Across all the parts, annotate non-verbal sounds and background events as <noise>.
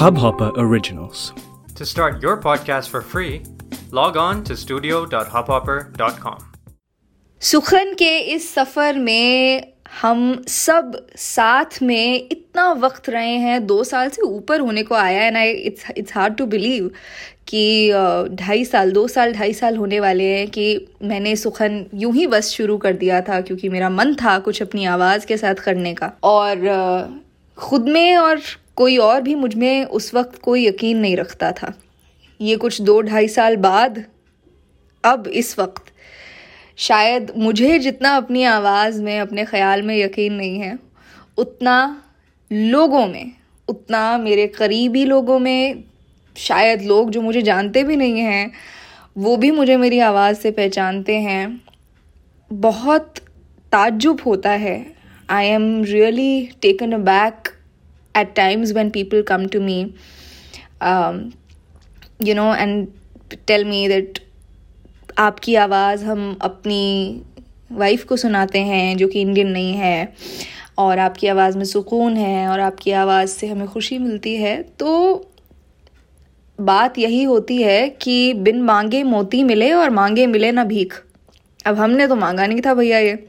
Hubhopper Originals. To start your podcast for free, log on to studio.hubhopper.com. सुखन के इस सफ़र में हम सब साथ में इतना वक्त रहे हैं, दो साल से ऊपर होने को आया है ना it's it's hard to believe कि ढाई साल, दो साल, ढाई साल होने वाले हैं कि मैंने सुखन यूँ ही बस शुरू कर दिया था क्योंकि मेरा मन था कुछ अपनी आवाज़ के साथ करने का। और ख़ुद में और कोई और भी मुझमें उस वक्त कोई यकीन नहीं रखता था। ये कुछ दो ढाई साल बाद, अब इस वक्त शायद मुझे जितना अपनी आवाज़ में अपने ख्याल में यकीन नहीं है उतना लोगों में उतना मेरे करीबी लोगों में शायद लोग जो मुझे जानते भी नहीं हैं वो भी मुझे मेरी आवाज़ से पहचानते हैं। बहुत ताज्जुब होता है। I am really taken aback times when people come to me um, you know and tell me that आपकी आवाज़ हम अपनी वाइफ को सुनाते हैं, जो कि इंडियन नहीं है, और आपकी आवाज़ में सुकून है, और आपकी आवाज़ से हमें खुशी मिलती है। तो बात यही होती है कि बिन मांगे मोती मिले और मांगे मिले ना भीख। अब हमने तो मांगा नहीं था भैया ये।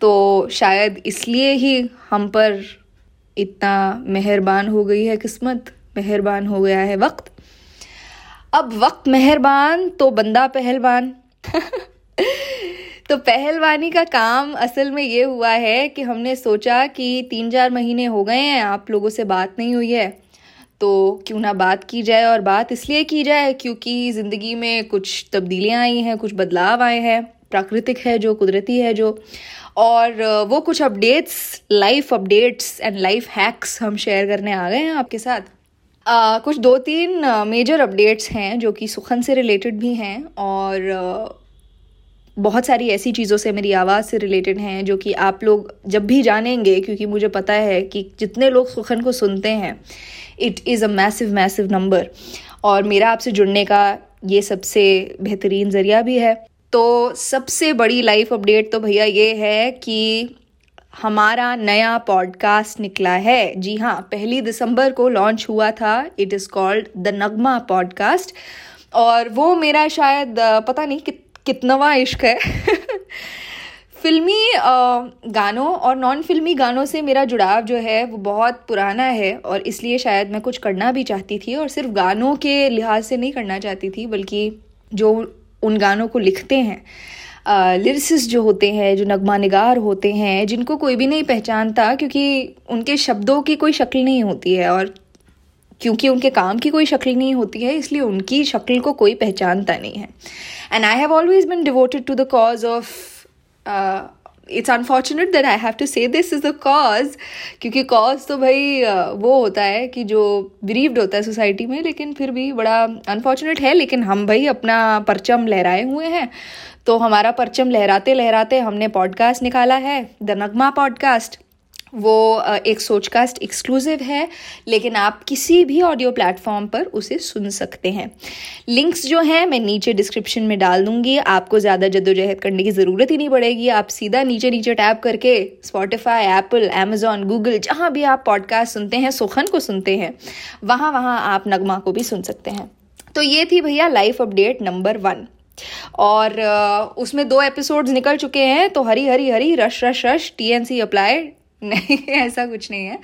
तो शायद इसलिए ही हम पर इतना मेहरबान हो गई है किस्मत, मेहरबान हो गया है वक्त। अब वक्त मेहरबान तो बंदा पहलवान। <laughs> तो पहलवानी का काम असल में ये हुआ है कि हमने सोचा कि तीन चार महीने हो गए हैं, आप लोगों से बात नहीं हुई है। तो क्यों ना बात की जाए और बात इसलिए की जाए क्योंकि ज़िंदगी में कुछ तब्दीलियाँ आई हैं, कुछ बदलाव आए हैं। प्राकृतिक है जो, कुदरती है जो। और वो कुछ updates life updates and life hacks हम शेयर करने आ गए हैं आपके साथ। Uh, कुछ दो तीन मेजर अपडेट्स हैं जो कि सुखन से रिलेटेड भी हैं और बहुत सारी ऐसी चीज़ों से मेरी आवाज़ से रिलेटेड हैं जो कि आप लोग जब भी जानेंगे क्योंकि मुझे पता है कि जितने लोग सुखन को सुनते हैं it is a massive massive number और मेरा आपसे जुड़ने का ये सबसे बेहतरीन ज़रिया भी है। तो सबसे बड़ी लाइफ अपडेट तो भैया ये है कि हमारा नया पॉडकास्ट निकला है। जी हाँ पहली दिसंबर को लॉन्च हुआ था। It is called the Nagma podcast और वो मेरा शायद पता नहीं कि, कितनवा इश्क है। <laughs> फिल्मी गानों और नॉन फिल्मी गानों से मेरा जुड़ाव जो है वो बहुत पुराना है। और इसलिए शायद मैं कुछ करना भी चाहती थी और सिर्फ़ गानों के लिहाज से नहीं करना चाहती थी बल्कि जो उन गानों को लिखते हैं। लिरिसिस जो होते हैं, जो नगमा निगार होते हैं, जिनको कोई भी नहीं पहचानता क्योंकि उनके शब्दों की कोई शक्ल नहीं होती है और क्योंकि उनके काम की कोई शक्ल नहीं होती है, इसलिए उनकी शक्ल को कोई पहचानता नहीं है। And I have always been devoted to the cause of it's unfortunate that I have to say this is the cause क्योंकि कॉज तो भाई वो होता है कि जो बिरीव्ड होता है सोसाइटी में, लेकिन फिर भी बड़ा अनफॉर्चुनेट है, लेकिन हम भाई अपना परचम लहराए हुए हैं। तो हमारा परचम लहराते लहराते हमने पॉडकास्ट निकाला है द नगमा पॉडकास्ट वो एक सोचकास्ट एक्सक्लूसिव है, लेकिन आप किसी भी ऑडियो प्लेटफॉर्म पर उसे सुन सकते हैं। लिंक्स जो हैं, मैं नीचे डिस्क्रिप्शन में डाल दूँगी। आपको ज़्यादा जद्दोजहद करने की ज़रूरत ही नहीं पड़ेगी। आप सीधा नीचे नीचे टैप करके स्पॉटिफाई एप्पल एमेजॉन गूगल जहाँ भी आप पॉडकास्ट सुनते हैं सुखन को सुनते हैं वहाँ वहाँ आप नगमा को भी सुन सकते हैं। तो ये थी भैया लाइफ अपडेट नंबर वन और उसमें दो एपिसोड्स निकल चुके हैं तो hurry hurry hurry rush rush rush T N C apply नहीं ऐसा कुछ नहीं है।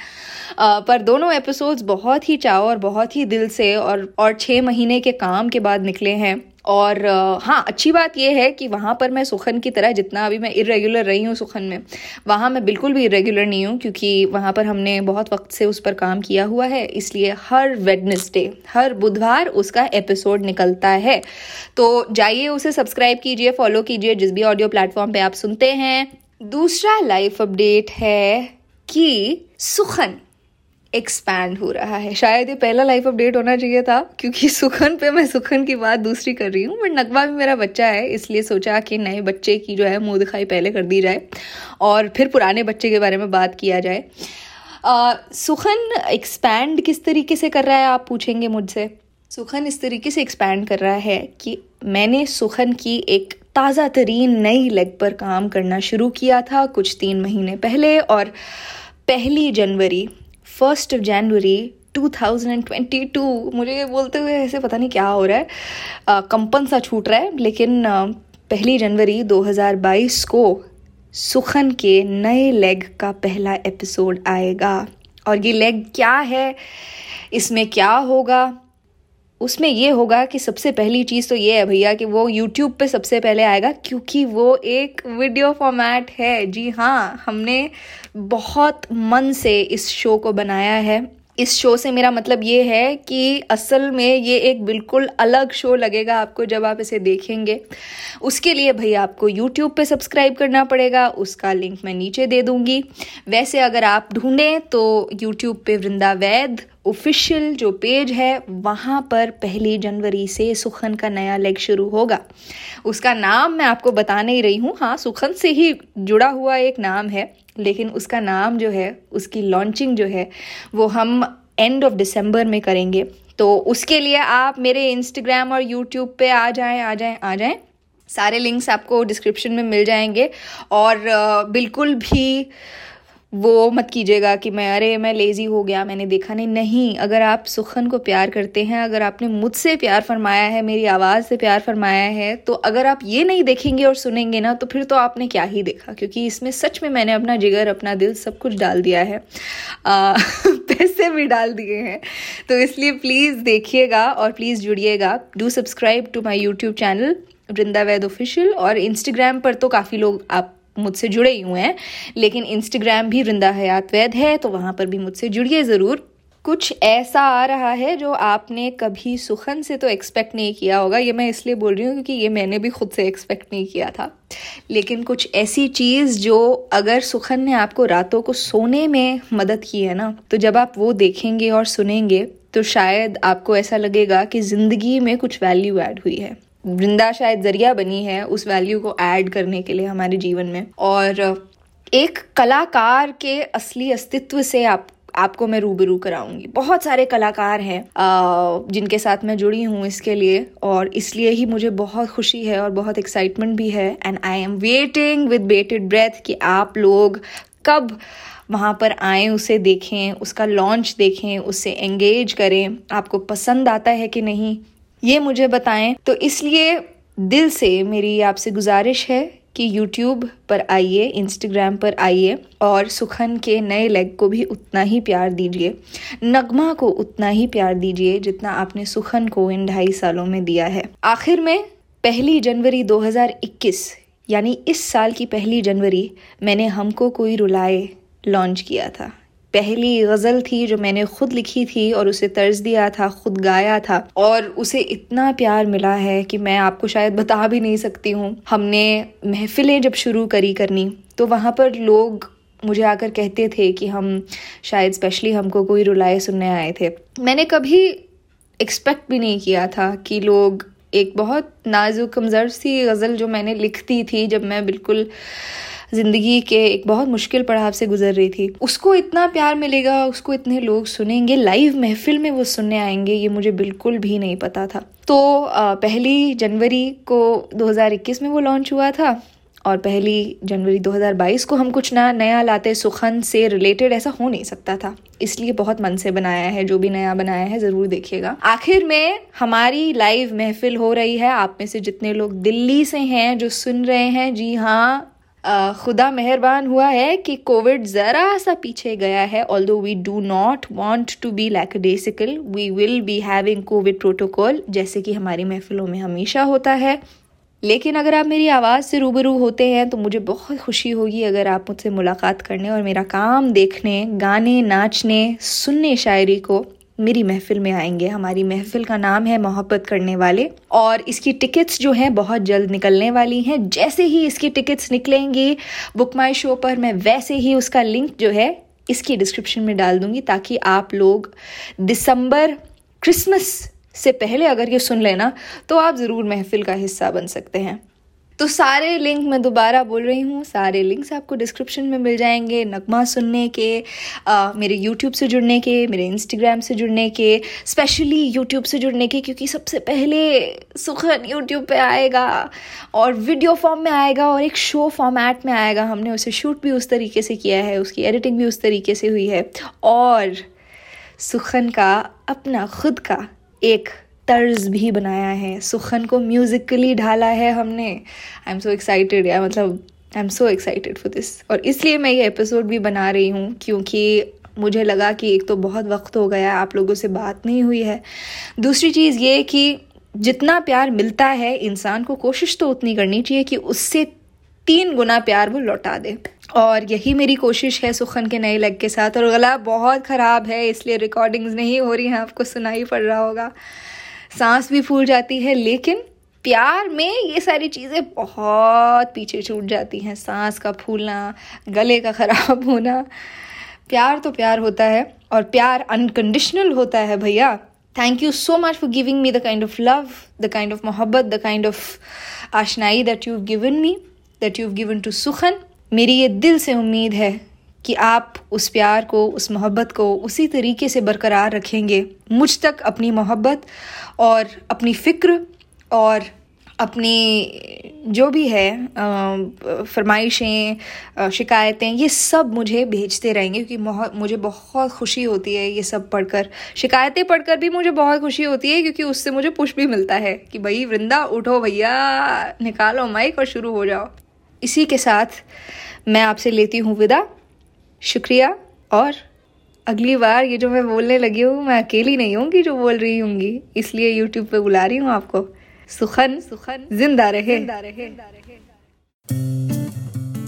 आ, पर दोनों एपिसोड्स बहुत ही चाव और बहुत ही दिल से और और छः महीने के काम के बाद निकले हैं। और हाँ अच्छी बात यह है कि वहाँ पर मैं सुखन की तरह जितना अभी मैं इरेगुलर रही हूँ सुखन में, वहाँ मैं बिल्कुल भी इरेगुलर नहीं हूँ क्योंकि वहाँ पर हमने बहुत वक्त से उस पर काम किया हुआ है, इसलिए हर वेडनेसडे हर बुधवार उसका एपिसोड निकलता है। तो जाइए उसे सब्सक्राइब कीजिए फॉलो कीजिए, जिस भी ऑडियो प्लेटफॉर्म पर आप सुनते हैं। दूसरा लाइफ अपडेट है कि सुखन एक्सपैंड हो रहा है। शायद ये पहला लाइफ अपडेट होना चाहिए था क्योंकि सुखन पे मैं सुखन की बात दूसरी कर रही हूँ बट नकवा भी मेरा बच्चा है इसलिए सोचा कि नए बच्चे की जो है मुँह दिखाई पहले कर दी जाए और फिर पुराने बच्चे के बारे में बात किया जाए। आ, सुखन एक्सपैंड किस तरीके से कर रहा है आप पूछेंगे मुझसे। सुखन इस तरीके से एक्सपैंड कर रहा है कि मैंने सुखन की एक ताज़ा तरीन नई लेग पर काम करना शुरू किया था कुछ तीन महीने पहले और पहली जनवरी फ़र्स्ट ऑफ़ जनवरी 2022 मुझे बोलते हुए ऐसे पता नहीं क्या हो रहा है। कंपन सा छूट रहा है, लेकिन पहली जनवरी 2022 को सुखन के नए लेग का पहला एपिसोड आएगा। और ये लेग क्या है? इसमें क्या होगा? उसमें ये होगा कि सबसे पहली चीज़ तो ये है भैया कि वो यूट्यूब पे सबसे पहले आएगा क्योंकि वो एक वीडियो फॉर्मेट है। जी हाँ हमने बहुत मन से इस शो को बनाया है। इस शो से मेरा मतलब ये है कि असल में ये एक बिल्कुल अलग शो लगेगा आपको जब आप इसे देखेंगे। उसके लिए भैया आपको यूट्यूब पे सब्सक्राइब करना पड़ेगा, उसका लिंक मैं नीचे दे दूँगी। वैसे अगर आप ढूंढें तो यूट्यूब पे वृंदा ऑफिशियल जो पेज है, वहाँ पर पहली जनवरी से सुखन का नया लेग शुरू होगा। उसका नाम मैं आपको बता नहीं रही हूँ। हाँ सुखन से ही जुड़ा हुआ एक नाम है, लेकिन उसका नाम जो है, उसकी लॉन्चिंग जो है, वो हम एंड ऑफ़ दिसंबर में करेंगे। तो उसके लिए आप मेरे इंस्टाग्राम और यूट्यूब पे आ जाएँ आ जाएँ आ जाएँ। सारे लिंक्स आपको डिस्क्रिप्शन में मिल जाएँगे। और बिल्कुल भी वो मत कीजिएगा कि मैं अरे मैं लेज़ी हो गया मैंने देखा नहीं। नहीं अगर आप सुखन को प्यार करते हैं अगर आपने मुझसे प्यार फरमाया है मेरी आवाज़ से प्यार फरमाया है तो अगर आप ये नहीं देखेंगे और सुनेंगे ना तो फिर तो आपने क्या ही देखा? क्योंकि इसमें सच में मैंने अपना जिगर अपना दिल सब कुछ डाल दिया है। आ, <laughs> पैसे भी डाल दिए हैं। तो इसलिए प्लीज़ देखिएगा और please जुड़िएगा। Do subscribe to my YouTube channel Vrinda Vaid official और इंस्टाग्राम पर तो काफ़ी लोग आप मुझसे जुड़े ही हुए हैं, लेकिन इंस्टाग्राम भी वृंदा हयात वैद है तो वहाँ पर भी मुझसे जुड़िए ज़रूर। कुछ ऐसा आ रहा है जो आपने कभी सुखन से तो एक्सपेक्ट नहीं किया होगा, ये मैं इसलिए बोल रही हूँ क्योंकि ये मैंने भी खुद से एक्सपेक्ट नहीं किया था। लेकिन कुछ ऐसी चीज़ जो अगर सुखन ने आपको रातों को सोने में मदद की है ना तो जब आप वो देखेंगे और सुनेंगे तो शायद आपको ऐसा लगेगा कि ज़िंदगी में कुछ वैल्यू ऐड हुई है। वृंदा शायद ज़रिया बनी है उस वैल्यू को ऐड करने के लिए हमारे जीवन में। और एक कलाकार के असली अस्तित्व से आप, आपको मैं रूबरू कराऊँगी। बहुत सारे कलाकार हैं जिनके साथ मैं जुड़ी हूँ इसके लिए, और इसलिए ही मुझे बहुत खुशी है और बहुत एक्साइटमेंट भी है। And I am waiting with bated breath कि आप लोग कब वहाँ पर आए, उसे देखें, उसका लॉन्च देखें उससे एंगेज करें। आपको पसंद आता है कि नहीं? ये मुझे बताएँ। तो इसलिए दिल से मेरी आपसे गुजारिश है कि YouTube पर आइए इंस्टाग्राम पर आइए और सुखन के नए लेग को भी उतना ही प्यार दीजिए। नगमा को उतना ही प्यार दीजिए जितना आपने सुखन को इन ढाई सालों में दिया है। आखिर में पहली जनवरी 2021 यानी इस साल की पहली जनवरी, मैंने हमको कोई रुलाए लॉन्च किया था। पहली गज़ल थी जो मैंने खुद लिखी थी और उसे तर्ज दिया था, खुद गाया था और उसे इतना प्यार मिला है कि मैं आपको शायद बता भी नहीं सकती हूँ। हमने महफिलें जब शुरू करी करनी तो वहाँ पर लोग मुझे आकर कहते थे कि हम शायद स्पेशली हमको कोई रुलाए सुनने आए थे। मैंने कभी एक्सपेक्ट भी नहीं किया था कि लोग एक बहुत नाजुक, कमज़र सी गज़ल जो मैंने लिखती थी, जब मैं बिल्कुल ज़िंदगी के एक बहुत मुश्किल पड़ाव से गुजर रही थी। उसको इतना प्यार मिलेगा, उसको इतने लोग सुनेंगे लाइव महफिल में वो सुनने आएँगे, ये मुझे बिल्कुल भी नहीं पता था। तो पहली जनवरी को 2021 में वो लॉन्च हुआ था और पहली जनवरी 2022 को हम कुछ ना, नया लाते सुखन से रिलेटेड ऐसा हो नहीं सकता था। इसलिए बहुत मन से बनाया है, जो भी नया बनाया है, ज़रूर देखिएगा। आखिर में हमारी लाइव महफिल हो रही है। आप में से जितने लोग दिल्ली से हैं, जो सुन रहे हैं, जी हाँ खुदा मेहरबान हुआ है कि कोविड ज़रा सा पीछे गया है although we do not want to be lackadaisical we will be having covid protocol जैसे कि हमारी महफिलों में हमेशा होता है। लेकिन अगर आप मेरी आवाज़ से रूबरू होते हैं तो मुझे बहुत खुशी होगी अगर आप मुझसे मुलाकात करने और मेरा काम देखने, गाने, नाचने, सुनने शायरी को मेरी महफिल में आएँगे। हमारी महफिल का नाम है मोहब्बत करने वाले और इसकी टिकट्स जो हैं बहुत जल्द निकलने वाली हैं। जैसे ही इसकी टिकट्स निकलेंगी बुक माई शो पर मैं वैसे ही उसका लिंक जो है इसकी डिस्क्रिप्शन में डाल दूँगी ताकि आप लोग दिसंबर, क्रिसमस से पहले अगर ये सुन लेना तो आप ज़रूर महफिल का हिस्सा बन सकते हैं। तो सारे लिंक मैं दोबारा बोल रही हूँ सारे लिंक्स आपको डिस्क्रिप्शन में मिल जाएँगे नगमा सुनने के आ, मेरे यूट्यूब से जुड़ने के मेरे इंस्टाग्राम से जुड़ने के स्पेशली यूट्यूब से जुड़ने के क्योंकि सबसे पहले सुखन यूट्यूब पे आएगा और वीडियो फॉर्म में आएगा और एक शो फॉर्मेट में आएगा। हमने उसे शूट भी उस तरीके से किया है उसकी एडिटिंग भी उस तरीके से हुई है और सुखन का अपना खुद का एक तर्ज भी बनाया है। सुखन को म्यूज़िकली ढाला है हमने। आई एम सो एक्साइटेड या मतलब I am so excited for this और इसलिए मैं ये एपिसोड भी बना रही हूँ, क्योंकि मुझे लगा कि एक तो बहुत वक्त हो गया, आप लोगों से बात नहीं हुई है। दूसरी चीज़ ये कि जितना प्यार मिलता है, इंसान को कोशिश तो उतनी करनी चाहिए कि उससे तीन गुना प्यार वो लौटा दे। और यही मेरी कोशिश है सुखन के नए लग के साथ। और गला बहुत ख़राब है, इसलिए रिकॉर्डिंग्स नहीं हो रही हैं, आपको सुनाई पड़ रहा होगा। सांस भी फूल जाती है, लेकिन प्यार में ये सारी चीज़ें बहुत पीछे छूट जाती हैं। सांस का फूलना, गले का ख़राब <laughs> होना। प्यार तो प्यार होता है, और प्यार अनकंडीशनल होता है भैया। Thank you so much for giving me the kind of love the kind of मोहब्बत the kind of आशनाई that you given me that you given to Sukhan मेरी ये दिल से उम्मीद है कि आप उस प्यार को, उस मोहब्बत को उसी तरीके से बरकरार रखेंगे। मुझ तक अपनी मोहब्बत और अपनी फ़िक्र और अपनी जो भी है फरमाइशें शिकायतें, ये सब मुझे भेजते रहेंगे क्योंकि मुझे बहुत खुशी होती है ये सब पढ़कर। शिकायतें पढ़कर भी मुझे बहुत खुशी होती है क्योंकि उससे मुझे पुश भी मिलता है कि भाई, वृंदा, उठो भैया, निकालो माइक और शुरू हो जाओ। इसी के साथ मैं आपसे लेती हूँ विदा। शुक्रिया। और अगली बार ये जो मैं बोलने लगी हूँ, मैं अकेली नहीं होंगी जो बोल रही होंगी। इसलिए यूट्यूब पे बुला रही हूँ आपको। सुखन सुखन, ज़िंदा रहे। ज़िंदा रहे।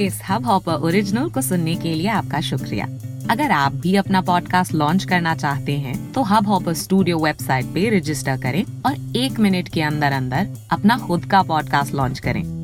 इस हब हॉपर ओरिजिनल को सुनने के लिए आपका शुक्रिया। अगर आप भी अपना पॉडकास्ट लॉन्च करना चाहते हैं तो हब हॉपर स्टूडियो वेबसाइट पे रजिस्टर करें और एक मिनट के अंदर अंदर अपना खुद का पॉडकास्ट लॉन्च करें।